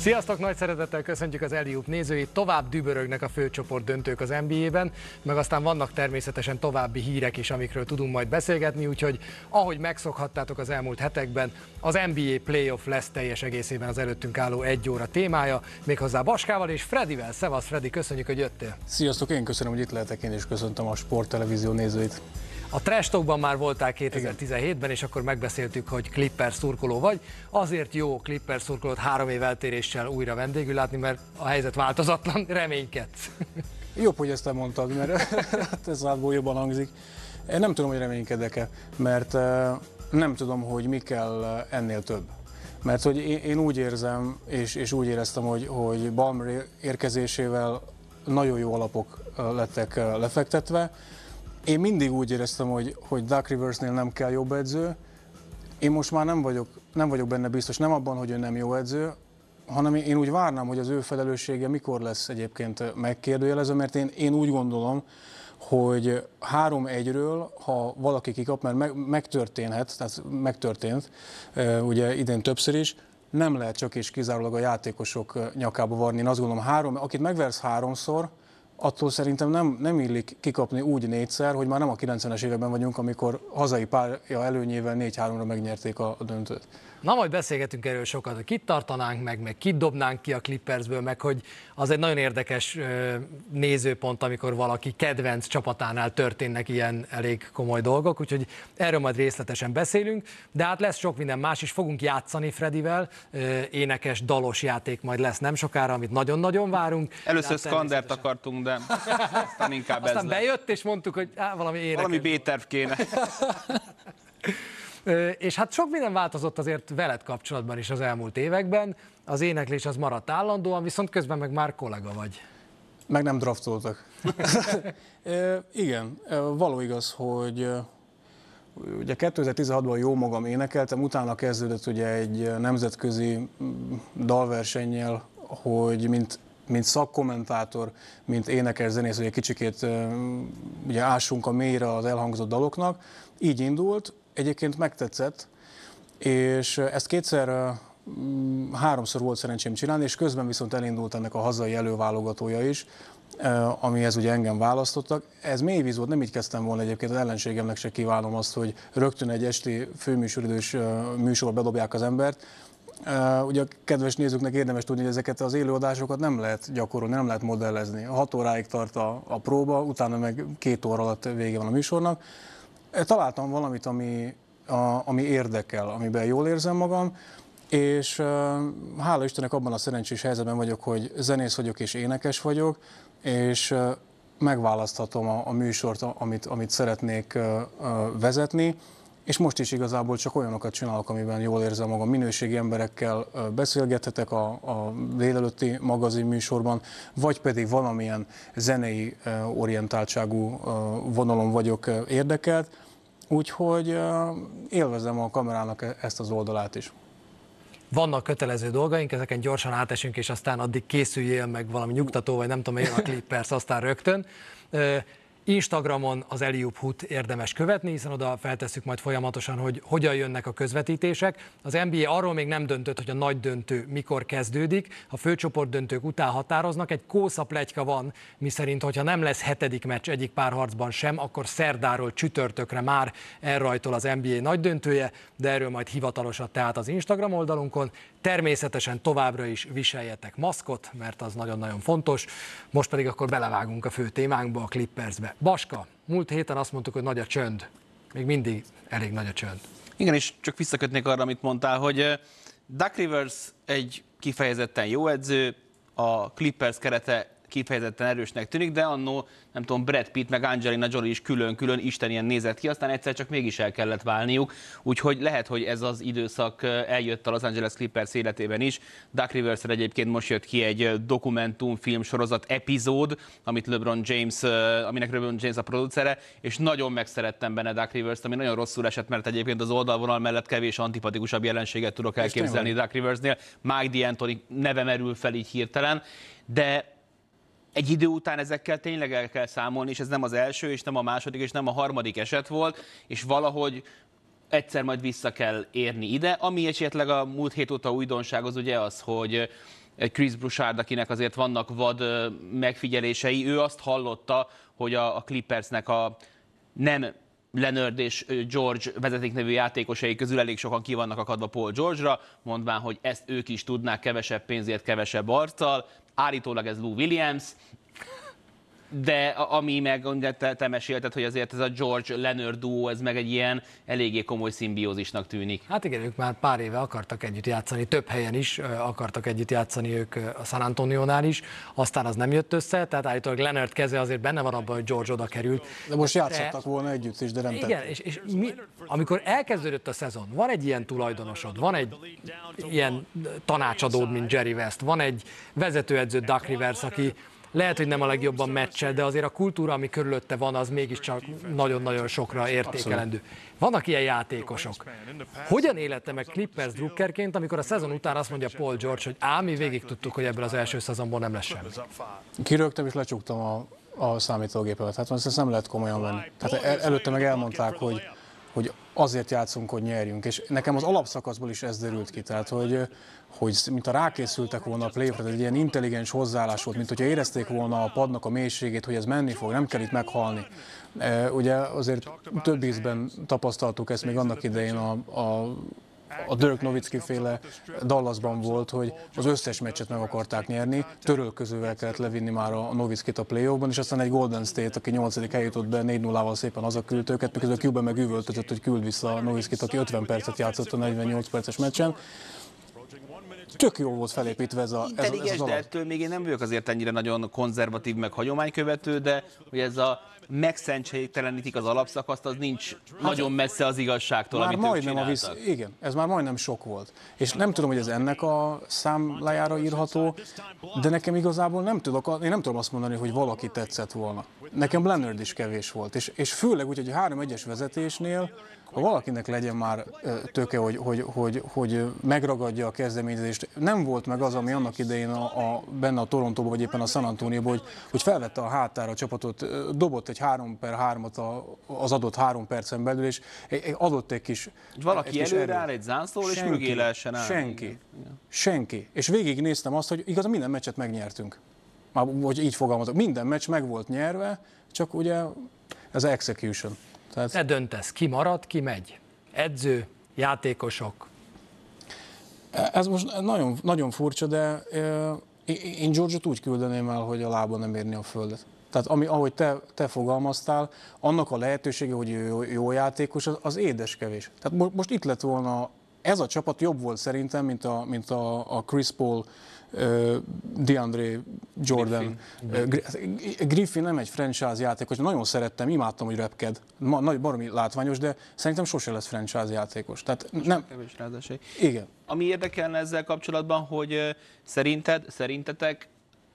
Sziasztok, nagy szeretettel köszöntjük az Eliup nézőit. Tovább dübörögnek a főcsoport döntők az NBA-ben, meg aztán vannak természetesen további hírek is, amikről tudunk majd beszélgetni, úgyhogy ahogy megszokhattátok az elmúlt hetekben, az NBA playoff lesz teljes egészében az előttünk álló egy óra témája, méghozzá Baskával és Fredivel. Szevasz Fredi, köszönjük, hogy jöttél. Sziasztok, én köszönöm, hogy itt lehetek, én is köszöntöm a sporttelevízió nézőit. A Trestokban már voltál 2017-ben, és akkor megbeszéltük, hogy Clippers szurkoló vagy. Azért jó Clippers szurkolót három év eltéréssel újra vendégül látni, mert a helyzet változatlan, reménykedsz. Jobb, hogy ezt mondtad, mert ez átból jobban hangzik. Én nem tudom, hogy reménykedek-e, mert eh, nem tudom, hogy mi kell ennél több. Mert hogy én, úgy érzem, és, és úgy éreztem, hogy, hogy Balmer érkezésével nagyon jó alapok eh, lettek eh, lefektetve, én mindig úgy éreztem, hogy, hogy Duck Riversnél nem kell jobb edző. Én most már nem vagyok, nem vagyok benne biztos, nem abban, hogy ő nem jó edző, hanem én úgy várnám, hogy az ő felelőssége mikor lesz egyébként megkérdőjelező, mert én, én úgy gondolom, hogy három egyről, ha valaki kikap, mert meg, megtörténhet, tehát megtörtént, ugye idén többször is, nem lehet csak és kizárólag a játékosok nyakába varni. Én azt gondolom, három, akit megversz háromszor, attól szerintem nem, nem illik kikapni úgy négyszer, hogy már nem a 90-es években vagyunk, amikor hazai párja előnyével 4-3-ra megnyerték a, döntőt. Na majd beszélgetünk erről sokat, hogy kit tartanánk meg, meg kit dobnánk ki a Clippersből, meg hogy az egy nagyon érdekes nézőpont, amikor valaki kedvenc csapatánál történnek ilyen elég komoly dolgok, úgyhogy erről majd részletesen beszélünk, de hát lesz sok minden más is, fogunk játszani Fredivel, énekes, dalos játék majd lesz nem sokára, amit nagyon-nagyon várunk. Először hát Skandert akartunk, de aztán inkább aztán ez bejött, és mondtuk, hogy á, valami énekes. Valami B-terv kéne. És hát sok minden változott azért veled kapcsolatban is az elmúlt években. Az éneklés az maradt állandóan, viszont közben meg már kollega vagy. Meg nem draftoltak. igen, való igaz, hogy ugye 2016-ban jó magam énekeltem, utána kezdődött ugye egy nemzetközi dalversennyel, hogy mint mint szakkommentátor, mint énekes zenész, hogy egy kicsikét ugye ássunk a mélyre az elhangzott daloknak. Így indult, egyébként megtetszett, és ezt kétszer, háromszor volt szerencsém csinálni, és közben viszont elindult ennek a hazai előválogatója is, amihez ugye engem választottak. Ez mély víz volt, nem így kezdtem volna egyébként, az ellenségemnek se kívánom azt, hogy rögtön egy esti főműsoridős műsor bedobják az embert. Ugye a kedves nézőknek érdemes tudni, hogy ezeket az élőadásokat nem lehet gyakorolni, nem lehet modellezni. Hat óráig tart a, a próba, utána meg két óra alatt vége van a műsornak. Találtam valamit, ami, a, ami érdekel, amiben jól érzem magam, és uh, hála Istennek abban a szerencsés helyzetben vagyok, hogy zenész vagyok és énekes vagyok, és uh, megválaszthatom a, a műsort, amit, amit szeretnék uh, uh, vezetni, és most is igazából csak olyanokat csinálok, amiben jól érzem magam. Minőségi emberekkel beszélgethetek a, a délelőtti magazin műsorban, vagy pedig valamilyen zenei orientáltságú vonalon vagyok érdekelt, úgyhogy élvezem a kamerának e-, ezt az oldalát is. Vannak kötelező dolgaink, ezeken gyorsan átesünk, és aztán addig készüljél meg valami nyugtató, vagy nem tudom, jön a Clippers, aztán rögtön. Instagramon az Eliup Hut érdemes követni, hiszen oda feltesszük majd folyamatosan, hogy hogyan jönnek a közvetítések. Az NBA arról még nem döntött, hogy a nagy döntő mikor kezdődik. A főcsoport döntők után határoznak. Egy kósza plegyka van, miszerint, hogyha nem lesz hetedik meccs egyik párharcban sem, akkor szerdáról csütörtökre már elrajtol az NBA nagy döntője, de erről majd hivatalosat tehát az Instagram oldalunkon. Természetesen továbbra is viseljetek maszkot, mert az nagyon-nagyon fontos. Most pedig akkor belevágunk a fő témánkba, a Clippersbe. Baska, múlt héten azt mondtuk, hogy nagy a csönd. Még mindig elég nagy a csönd. Igen, és csak visszakötnék arra, amit mondtál, hogy Duck Rivers egy kifejezetten jó edző, a Clippers kerete kifejezetten erősnek tűnik, de annó, nem tudom, Brad Pitt meg Angelina Jolie is külön-külön Isten ilyen nézett ki, aztán egyszer csak mégis el kellett válniuk, úgyhogy lehet, hogy ez az időszak eljött a Los Angeles Clippers életében is. Duck rivers egyébként most jött ki egy dokumentumfilm sorozat epizód, amit LeBron James, aminek LeBron James a producere, és nagyon megszerettem benne Duck Rivers-t, ami nagyon rosszul esett, mert egyébként az oldalvonal mellett kevés antipatikusabb jelenséget tudok elképzelni Duck Riversnél. Mike D'Antoni neve merül fel így hirtelen, de egy idő után ezekkel tényleg el kell számolni, és ez nem az első, és nem a második, és nem a harmadik eset volt, és valahogy egyszer majd vissza kell érni ide. Ami esetleg a múlt hét óta újdonság az ugye az, hogy Chris Broussard, akinek azért vannak vad megfigyelései, ő azt hallotta, hogy a, a Clippersnek a nem Leonard és George vezeték nevű játékosai közül elég sokan ki vannak akadva Paul George-ra, mondván, hogy ezt ők is tudnák kevesebb pénzért, kevesebb arccal. Állítólag ez Lou Williams, de ami meg, te, te mesélted, hogy azért ez a George Leonard duo, ez meg egy ilyen eléggé komoly szimbiózisnak tűnik. Hát igen, ők már pár éve akartak együtt játszani, több helyen is akartak együtt játszani ők a San Antonio-nál is, aztán az nem jött össze, tehát állítólag Leonard keze azért benne van abban, hogy George oda került. De most játszottak de, volna együtt is, de nem Igen, és, és mi, amikor elkezdődött a szezon, van egy ilyen tulajdonosod, van egy ilyen tanácsadód, mint Jerry West, van egy vezetőedző Duck Rivers, aki lehet, hogy nem a legjobban meccsel, de azért a kultúra, ami körülötte van, az mégiscsak nagyon-nagyon sokra értékelendő. Vannak ilyen játékosok. Hogyan élette meg Clippers drukkerként, amikor a szezon után azt mondja Paul George, hogy ám mi végig tudtuk, hogy ebből az első szezonból nem lesz semmi. Kirögtem és lecsuktam a, a számítógépet. Hát ezt nem lehet komolyan venni. Tehát el, előtte meg elmondták, hogy hogy azért játszunk, hogy nyerjünk. És nekem az alapszakaszból is ez derült ki, tehát hogy, hogy mint a rákészültek volna a play egy ilyen intelligens hozzáállás volt, mint hogyha érezték volna a padnak a mélységét, hogy ez menni fog, nem kell itt meghalni. E, ugye azért több ízben tapasztaltuk ezt még annak idején a, a a Dirk Nowitzki féle Dallasban volt, hogy az összes meccset meg akarták nyerni, törölközővel kellett levinni már a Nowitzkit a play és aztán egy Golden State, aki 8. eljutott be 4-0-val szépen hazaküldt őket, miközben Cuban meg üvöltözött, hogy küld vissza a Nowitzkit, aki 50 percet játszott a 48 perces meccsen tök jó volt felépítve ez, a, ez, ez az de ettől még én nem vagyok azért ennyire nagyon konzervatív, meg hagyománykövető, de hogy ez a megszentségtelenítik az alapszakaszt, az nincs hát, nagyon messze az igazságtól, már amit majdnem a visz... Igen, ez már majdnem sok volt. És nem tudom, hogy ez ennek a számlájára írható, de nekem igazából nem tudok, én nem tudom azt mondani, hogy valaki tetszett volna. Nekem Leonard is kevés volt, és, és főleg úgy, hogy a három egyes vezetésnél ha valakinek legyen már töke, hogy, hogy, hogy, hogy megragadja a kezdeményezést, nem volt meg az, ami annak idején a, a, benne a Torontóban, vagy éppen a San antonio hogy, hogy felvette a hátára a csapatot, dobott egy 3 per 3-at az adott három percen belül, és adott egy kis Valaki egy előre áll egy zászló, és mögé lehessen állni. Senki. Igen. Senki. És végignéztem azt, hogy igaz, minden meccset megnyertünk. Már, vagy így fogalmazok. Minden meccs meg volt nyerve, csak ugye ez execution. Tehát... Te döntesz, ki marad, ki megy. Edző, játékosok. Ez most nagyon, nagyon furcsa, de én George-ot úgy küldeném el, hogy a lába nem érni a földet. Tehát ami, ahogy te, te fogalmaztál, annak a lehetősége, hogy jó, jó játékos, az, az édes kevés. Tehát most, most itt lett volna, ez a csapat jobb volt szerintem, mint a, mint a, a Chris Paul DeAndre Jordan. Griffin. Griffin nem egy franchise játékos, nagyon szerettem, imádtam, hogy repked. Nagy baromi látványos, de szerintem sose lesz franchise játékos. Tehát nem... Kevés Igen. Ami érdekelne ezzel kapcsolatban, hogy szerinted, szerintetek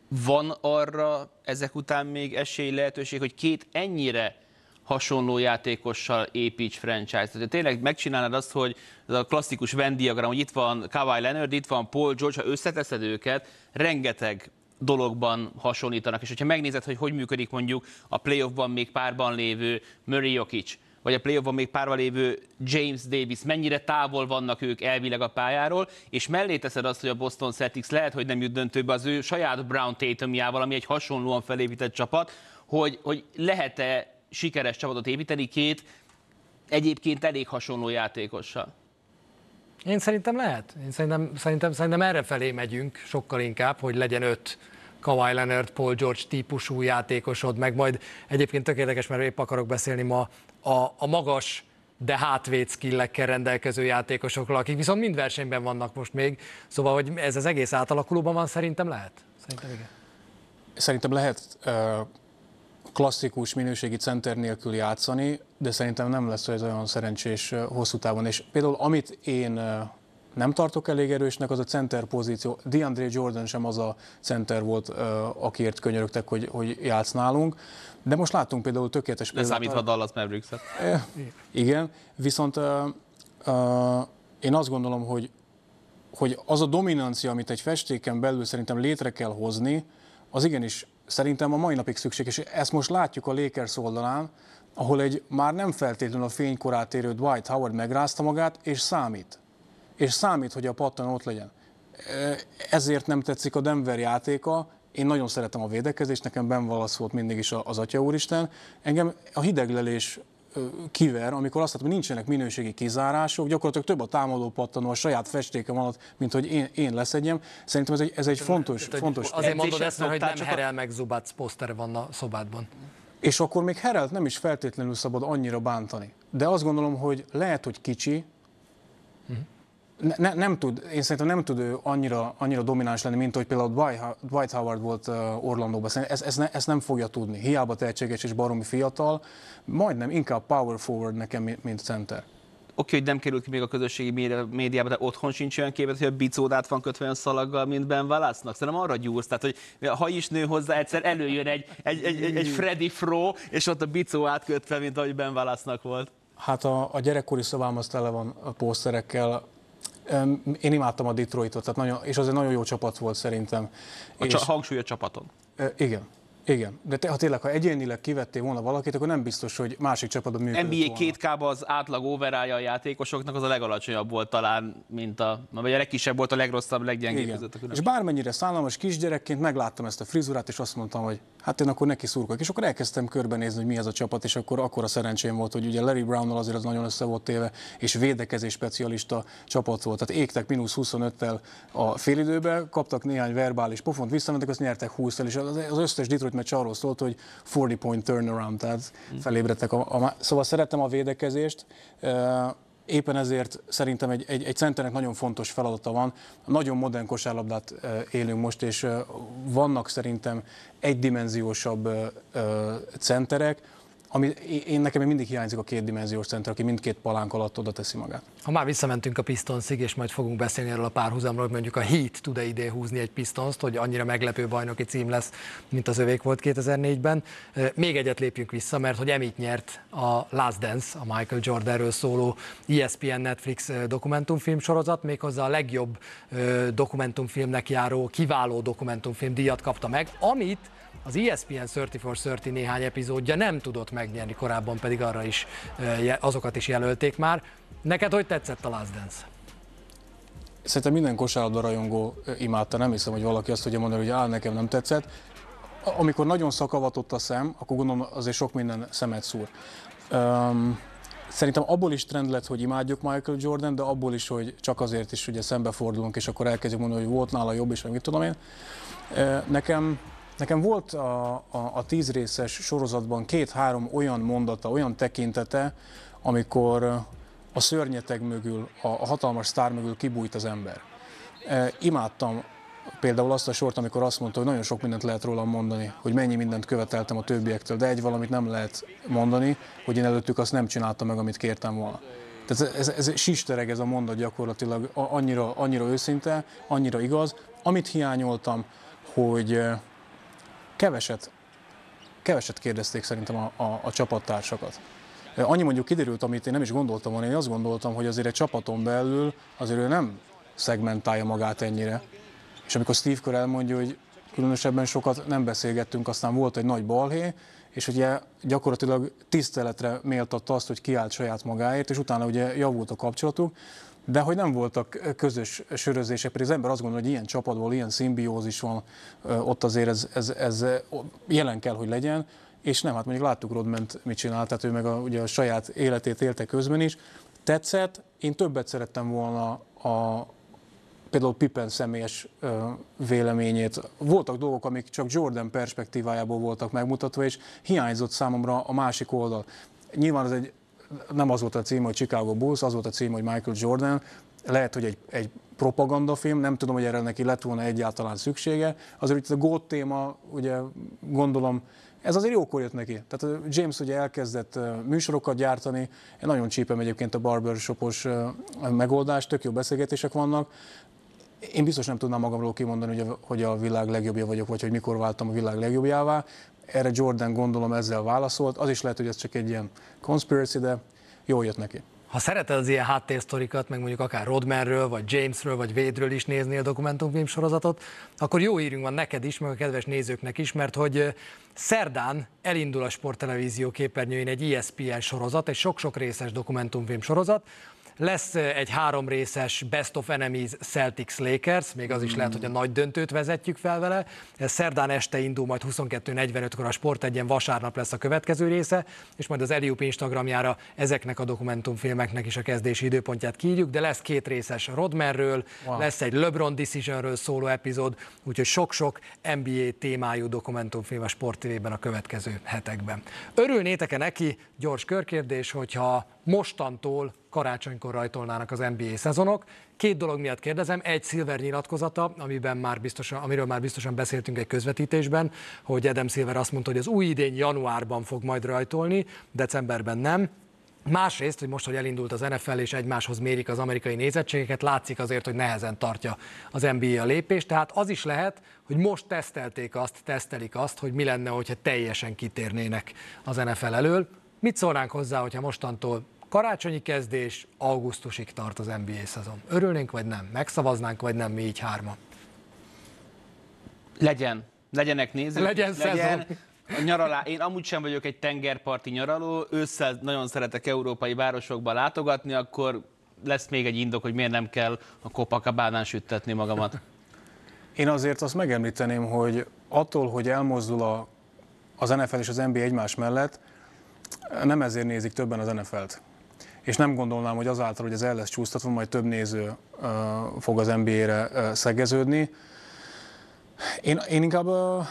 van arra ezek után még esély lehetőség, hogy két ennyire hasonló játékossal építs franchise. Tehát tényleg megcsinálnád azt, hogy ez a klasszikus Venn diagram, hogy itt van Kawhi Leonard, itt van Paul George, ha összeteszed őket, rengeteg dologban hasonlítanak. És hogyha megnézed, hogy hogy működik mondjuk a playoffban még párban lévő Murray Jokic, vagy a playoffban még párban lévő James Davis, mennyire távol vannak ők elvileg a pályáról, és mellé teszed azt, hogy a Boston Celtics lehet, hogy nem jut döntőbe az ő saját Brown Tatumjával, ami egy hasonlóan felépített csapat, hogy, hogy lehet-e sikeres csapatot építeni két egyébként elég hasonló játékossal? Én szerintem lehet. Én szerintem, szerintem, szerintem erre felé megyünk sokkal inkább, hogy legyen öt Kawhi Leonard, Paul George típusú játékosod, meg majd egyébként tökéletes, mert épp akarok beszélni ma a, a magas, de hátvéd skillekkel rendelkező játékosokról, akik viszont mind versenyben vannak most még. Szóval, hogy ez az egész átalakulóban van, szerintem lehet. Szerintem igen. Szerintem lehet klasszikus minőségi center nélkül játszani, de szerintem nem lesz ez olyan szerencsés hosszú távon. És például amit én nem tartok elég erősnek, az a center pozíció. DeAndre Jordan sem az a center volt, akiért könyörögtek, hogy, hogy játsz nálunk. De most láttunk például tökéletes példát. Leszámítva Dallas Mavericks-et. Igen, viszont uh, uh, én azt gondolom, hogy, hogy az a dominancia, amit egy festéken belül szerintem létre kell hozni, az igenis szerintem a mai napig szükséges. Ezt most látjuk a Lakers oldalán, ahol egy már nem feltétlenül a fénykorát érő Dwight Howard megrázta magát, és számít. És számít, hogy a pattan ott legyen. ezért nem tetszik a Denver játéka, én nagyon szeretem a védekezést, nekem Ben Wallace volt mindig is az Atya Úristen. Engem a hideglelés kiver, amikor azt látom, hogy nincsenek minőségi kizárások, gyakorlatilag több a támadó pattanó a saját festékem alatt, mint hogy én, én leszedjem. Szerintem ez egy, ez egy fontos, Tehát, fontos Azért mondod ezt, mert hogy nem Herel meg Zubac posztere van a szobádban. És akkor még Herelt nem is feltétlenül szabad annyira bántani. De azt gondolom, hogy lehet, hogy kicsi, ne, ne, nem tud, én szerintem nem tud ő annyira, annyira domináns lenni, mint hogy például Dwight Ho- Dwight Howard volt Orlandóban. Szerintem ezt, ezt, ne, ezt nem fogja tudni. Hiába tehetséges és baromi fiatal, majdnem inkább power forward nekem, mint- center. Oké, hogy nem került ki még a közösségi médiába, de otthon sincs olyan képet, hogy a bicódát van kötve olyan szalaggal, mint Ben Wallace-nak. Szerintem arra gyúrsz, tehát hogy ha is nő hozzá, egyszer előjön egy, egy, egy, egy, egy Freddy Fro, és ott a bicó átkötve, mint ahogy Ben Wallace-nak volt. Hát a, a gyerekkori szobám az tele van a pószterekkel. Én imádtam a Detroitot, tehát nagyon, és az egy nagyon jó csapat volt szerintem. A és, csa- hangsúly a csapaton. igen, igen. De te, ha tényleg, ha egyénileg kivettél volna valakit, akkor nem biztos, hogy másik csapatban működött NBA volna. két k az átlag overája a játékosoknak az a legalacsonyabb volt talán, mint a, vagy a legkisebb volt a legrosszabb, leggyengébb Igen. között a És különbség. bármennyire szállalmas kisgyerekként megláttam ezt a frizurát, és azt mondtam, hogy hát én akkor neki szurkolok. És akkor elkezdtem körbenézni, hogy mi ez a csapat, és akkor akkor a szerencsém volt, hogy ugye Larry Brownnal azért az nagyon össze volt téve, és védekezés specialista csapat volt. Tehát égtek mínusz 25-tel a félidőbe, kaptak néhány verbális pofont, visszamentek, azt nyertek 20 és az, az összes Detroit meccs arról szólt, hogy 40 point turnaround, tehát felébredtek. A, a, szóval szerettem a védekezést, Éppen ezért szerintem egy, egy, egy centernek nagyon fontos feladata van. Nagyon modern kosárlabdát élünk most, és vannak szerintem egydimenziósabb centerek, ami én nekem mindig hiányzik a kétdimenziós center, aki mindkét palánk alatt oda teszi magát. Ha már visszamentünk a Pistonsig, és majd fogunk beszélni erről a párhuzamról, hogy mondjuk a Heat tud-e idén húzni egy Pistons-t, hogy annyira meglepő bajnoki cím lesz, mint az övék volt 2004-ben. Még egyet lépjünk vissza, mert hogy emit nyert a Last Dance, a Michael Jordanről szóló ESPN Netflix dokumentumfilm sorozat, méghozzá a legjobb dokumentumfilmnek járó kiváló dokumentumfilm díjat kapta meg, amit az ESPN 34-30 néhány epizódja nem tudott megnyerni, korábban pedig arra is, azokat is jelölték már. Neked hogy tetszett a Last Dance? Szerintem minden kosárlabda rajongó imádta, nem hiszem, hogy valaki azt tudja mondani, hogy áll, nekem nem tetszett. Amikor nagyon szakavatott a szem, akkor gondolom azért sok minden szemet szúr. Um, Szerintem abból is trend lett, hogy imádjuk Michael Jordan, de abból is, hogy csak azért is ugye szembefordulunk, és akkor elkezdjük mondani, hogy volt nála jobb, és mit tudom én. Nekem, nekem volt a, a, a tíz részes sorozatban két-három olyan mondata, olyan tekintete, amikor a szörnyeteg mögül, a, a hatalmas sztár mögül kibújt az ember. E, imádtam például azt a sort, amikor azt mondta, hogy nagyon sok mindent lehet rólam mondani, hogy mennyi mindent követeltem a többiektől, de egy valamit nem lehet mondani, hogy én előttük azt nem csináltam meg, amit kértem volna. Tehát ez, ez, ez sistereg ez a mondat gyakorlatilag, annyira, annyira őszinte, annyira igaz. Amit hiányoltam, hogy keveset, keveset kérdezték szerintem a, a, a csapattársakat. Annyi mondjuk kiderült, amit én nem is gondoltam volna, én azt gondoltam, hogy azért egy csapaton belül azért ő nem szegmentálja magát ennyire. És amikor Steve Kerr elmondja, hogy különösebben sokat nem beszélgettünk, aztán volt egy nagy balhé, és ugye gyakorlatilag tiszteletre méltatta azt, hogy kiállt saját magáért, és utána ugye javult a kapcsolatuk, de hogy nem voltak közös sörözések, pedig az ember azt gondolja, hogy ilyen csapatból, ilyen szimbiózis van, ott azért ez, ez, ez jelen kell, hogy legyen, és nem, hát mondjuk láttuk Rodment mit csinált, tehát ő meg a, ugye a saját életét élte közben is. Tetszett, én többet szerettem volna a, például Pippen személyes véleményét. Voltak dolgok, amik csak Jordan perspektívájából voltak megmutatva, és hiányzott számomra a másik oldal. Nyilván ez egy, nem az volt a cím, hogy Chicago Bulls, az volt a cím, hogy Michael Jordan. Lehet, hogy egy, egy propagandafilm, nem tudom, hogy erre neki lett volna egyáltalán szüksége. Azért itt a GOAT téma, ugye gondolom, ez azért jókor jött neki. Tehát James ugye elkezdett műsorokat gyártani, én nagyon csípem egyébként a barbershopos megoldást, tök jó beszélgetések vannak. Én biztos nem tudnám magamról kimondani, hogy hogy a világ legjobbja vagyok, vagy hogy mikor váltam a világ legjobbjává. Erre Jordan gondolom ezzel válaszolt. Az is lehet, hogy ez csak egy ilyen conspiracy, de jó jött neki. Ha szereted az ilyen háttérsztorikat, meg mondjuk akár Rodmanről, vagy Jamesről, vagy Wade-ről is nézni a dokumentumfilm sorozatot, akkor jó hírünk van neked is, meg a kedves nézőknek is, mert hogy szerdán elindul a sporttelevízió képernyőjén egy ESPN sorozat, egy sok-sok részes dokumentumfilm sorozat, Lesz egy három részes Best of Enemies Celtics Lakers, még az is lehet, hogy a nagy döntőt vezetjük fel vele. Ez szerdán este indul, majd 22.45-kor a Sport egyen vasárnap lesz a következő része, és majd az Eliup Instagramjára ezeknek a dokumentumfilmeknek is a kezdési időpontját kiírjuk, de lesz két részes Rodmerről, wow. lesz egy LeBron Decisionről szóló epizód, úgyhogy sok-sok NBA témájú dokumentumfilm a Sport TV-ben a következő hetekben. Örülnétek-e neki, gyors körkérdés, hogyha mostantól karácsonykor rajtolnának az NBA szezonok. Két dolog miatt kérdezem. Egy Silver nyilatkozata, amiben már biztosan, amiről már biztosan beszéltünk egy közvetítésben, hogy Adam Silver azt mondta, hogy az új idény januárban fog majd rajtolni, decemberben nem. Másrészt, hogy most, hogy elindult az NFL és egymáshoz mérik az amerikai nézettségeket, látszik azért, hogy nehezen tartja az NBA a lépést. Tehát az is lehet, hogy most tesztelték azt, tesztelik azt, hogy mi lenne, hogyha teljesen kitérnének az NFL elől. Mit szólnánk hozzá, hogyha mostantól karácsonyi kezdés, augusztusig tart az NBA szezon? Örülnénk vagy nem? Megszavaznánk vagy nem mi így hárma? Legyen. Legyenek nézők. Legyen, legyen szezon. A nyaralá... Én amúgy sem vagyok egy tengerparti nyaraló, ősszel nagyon szeretek európai városokba látogatni, akkor lesz még egy indok, hogy miért nem kell a Copacabánán süttetni magamat. Én azért azt megemlíteném, hogy attól, hogy elmozdul a, az NFL és az NBA egymás mellett, nem ezért nézik többen az NFL-t. És nem gondolnám, hogy azáltal, hogy ez el lesz csúsztatva, majd több néző uh, fog az NBA-re uh, szegeződni. Én, én inkább uh,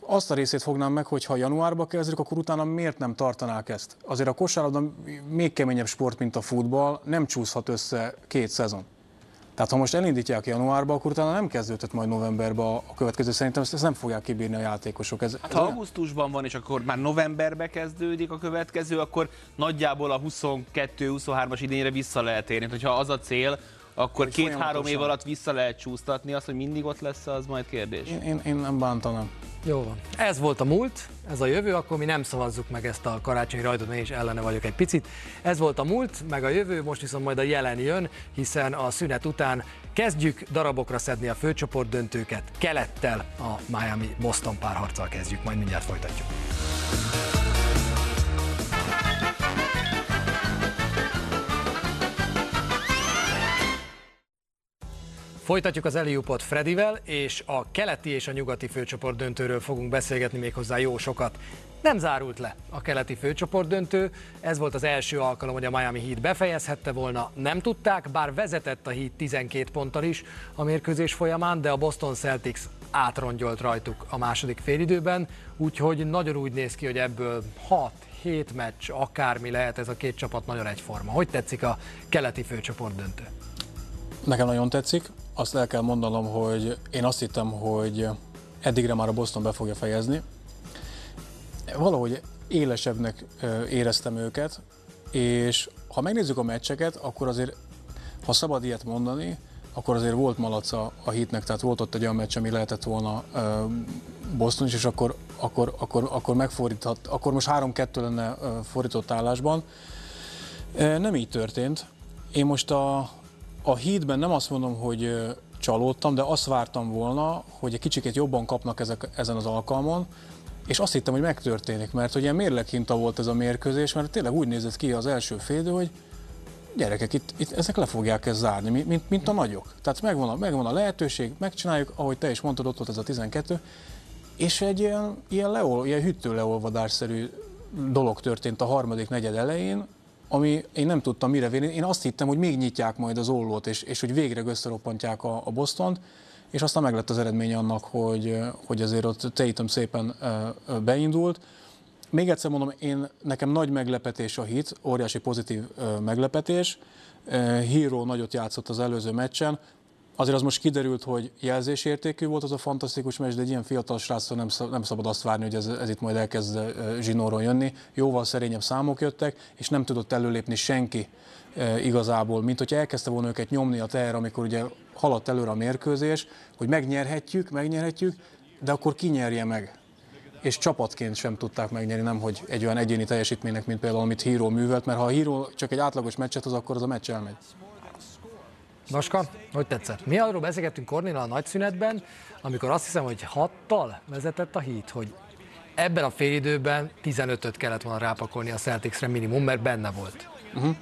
azt a részét fognám meg, hogy ha januárba kezdjük, akkor utána miért nem tartanák ezt? Azért a kosárlabda még keményebb sport, mint a futball, nem csúszhat össze két szezon. Tehát ha most elindítják januárba, akkor utána nem kezdődhet majd novemberben a következő. Szerintem ezt, ezt nem fogják kibírni a játékosok. Ez, hát, ha augusztusban van, és akkor már novemberbe kezdődik a következő, akkor nagyjából a 22-23-as idényre vissza lehet érni. Hogyha az a cél, akkor két-három év alatt vissza lehet csúsztatni, azt, hogy mindig ott lesz, az majd kérdés. Én, én, én nem bántanám. Jó van. Ez volt a múlt, ez a jövő, akkor mi nem szavazzuk meg ezt a karácsonyi rajtot, én is ellene vagyok egy picit. Ez volt a múlt, meg a jövő, most viszont majd a jelen jön, hiszen a szünet után kezdjük darabokra szedni a főcsoport döntőket, kelettel a Miami-Boston párharccal kezdjük, majd mindjárt folytatjuk. Folytatjuk az Eliupot Fredivel, és a keleti és a nyugati főcsoport döntőről fogunk beszélgetni még hozzá jó sokat. Nem zárult le a keleti főcsoport döntő, ez volt az első alkalom, hogy a Miami Heat befejezhette volna, nem tudták, bár vezetett a Heat 12 ponttal is a mérkőzés folyamán, de a Boston Celtics átrongyolt rajtuk a második félidőben, úgyhogy nagyon úgy néz ki, hogy ebből 6-7 meccs, akármi lehet, ez a két csapat nagyon egyforma. Hogy tetszik a keleti főcsoport döntő? Nekem nagyon tetszik. Azt el kell mondanom, hogy én azt hittem, hogy eddigre már a Boston be fogja fejezni. Valahogy élesebbnek éreztem őket, és ha megnézzük a meccseket, akkor azért, ha szabad ilyet mondani, akkor azért volt malaca a hitnek, tehát volt ott egy olyan meccs, ami lehetett volna Boston is, és akkor, akkor, akkor, akkor megfordíthat, akkor most 3-2 lenne fordított állásban. Nem így történt. Én most a, a hídben nem azt mondom, hogy csalódtam, de azt vártam volna, hogy egy kicsikét jobban kapnak ezek, ezen az alkalmon, és azt hittem, hogy megtörténik, mert hogy ilyen mérleghinta volt ez a mérkőzés, mert tényleg úgy nézett ki az első félidő, hogy gyerekek, itt, itt ezek le fogják ezt zárni, mint, mint a nagyok. Tehát megvan a, megvan a lehetőség, megcsináljuk, ahogy te is mondtad, ott volt ez a 12, és egy ilyen, ilyen, leol, ilyen hűtő leolvadásszerű dolog történt a harmadik negyed elején, ami én nem tudtam mire vérni. Én azt hittem, hogy még nyitják majd az ollót, és, és hogy végre összeroppantják a, a Bostont, és aztán meg lett az eredmény annak, hogy, hogy azért ott Tatum szépen beindult. Még egyszer mondom, én, nekem nagy meglepetés a hit, óriási pozitív meglepetés. Hero nagyot játszott az előző meccsen, Azért az most kiderült, hogy jelzésértékű volt az a fantasztikus meccs, de egy ilyen fiatal sráctól nem, nem szabad azt várni, hogy ez, ez itt majd elkezd zsinóron jönni. Jóval szerényebb számok jöttek, és nem tudott előlépni senki igazából, mint hogy elkezdte volna őket nyomni a teher, amikor ugye haladt előre a mérkőzés, hogy megnyerhetjük, megnyerhetjük, de akkor ki nyerje meg? És csapatként sem tudták megnyerni, nem hogy egy olyan egyéni teljesítménynek, mint például amit Híró művelt, mert ha a Híró csak egy átlagos meccset hoz, akkor az a meccs elmegy. Vaska, hogy tetszett? Mi arról beszélgettünk Kornél a nagyszünetben, amikor azt hiszem, hogy hattal vezetett a hít, hogy ebben a félidőben 15-öt kellett volna rápakolni a Celticsre minimum, mert benne volt. Uh-huh.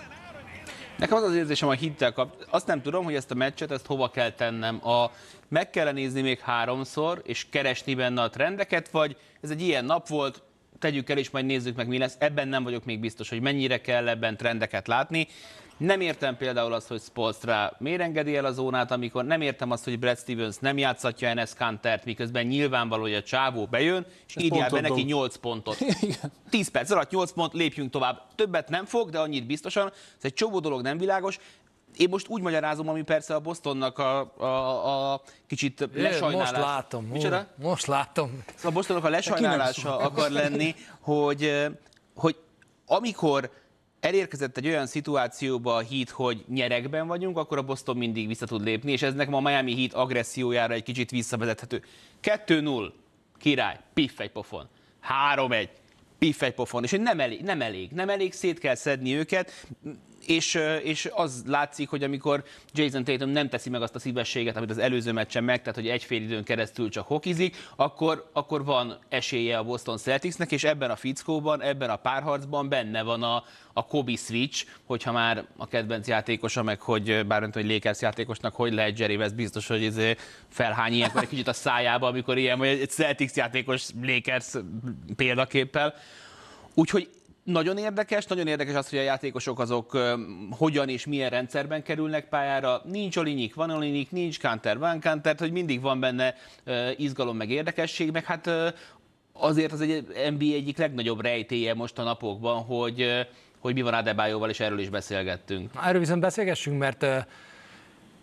Nekem az az érzésem a hittel kap, azt nem tudom, hogy ezt a meccset, ezt hova kell tennem. A, meg kell nézni még háromszor, és keresni benne a trendeket, vagy ez egy ilyen nap volt, tegyük el, és majd nézzük meg, mi lesz. Ebben nem vagyok még biztos, hogy mennyire kell ebben trendeket látni. Nem értem például azt, hogy Spolstra miért engedi el a zónát, amikor nem értem azt, hogy Brad Stevens nem játszatja Enes Kantert, miközben nyilvánvaló, hogy a csávó bejön, és írjál be neki 8 pontot. 10 perc alatt 8 pont, lépjünk tovább. Többet nem fog, de annyit biztosan. Ez egy csomó dolog nem világos én most úgy magyarázom, ami persze a Bostonnak a, a, a kicsit lesajnálás. Most látom. Micsoda? Most látom. Szóval a Bostonnak a lesajnálása akar lenni, hogy, hogy amikor elérkezett egy olyan szituációba a hit, hogy nyerekben vagyunk, akkor a Boston mindig vissza tud lépni, és ez nekem a Miami Heat agressziójára egy kicsit visszavezethető. 2-0, király, piff egy pofon. 3-1, piff egy pofon. És nem elég, nem elég, nem elég, szét kell szedni őket és, és az látszik, hogy amikor Jason Tatum nem teszi meg azt a szívességet, amit az előző meccsen megtett, hogy egy fél időn keresztül csak hokizik, akkor, akkor van esélye a Boston Celticsnek, és ebben a fickóban, ebben a párharcban benne van a, a Kobe switch, hogyha már a kedvenc játékosa, meg hogy bár nem tudom, hogy Lakers játékosnak, hogy lehet Jerry West biztos, hogy ez felhány ilyenkor egy kicsit a szájába, amikor ilyen, vagy egy Celtics játékos Lakers példaképpel. Úgyhogy nagyon érdekes, nagyon érdekes az, hogy a játékosok azok hogyan és milyen rendszerben kerülnek pályára. Nincs Olinyik, van Olinyik, nincs Kanter, van Kanter, hogy mindig van benne izgalom meg érdekesség, meg hát azért az egy NBA egyik legnagyobb rejtéje most a napokban, hogy, hogy mi van Adebayoval, és erről is beszélgettünk. Erről viszont beszélgessünk, mert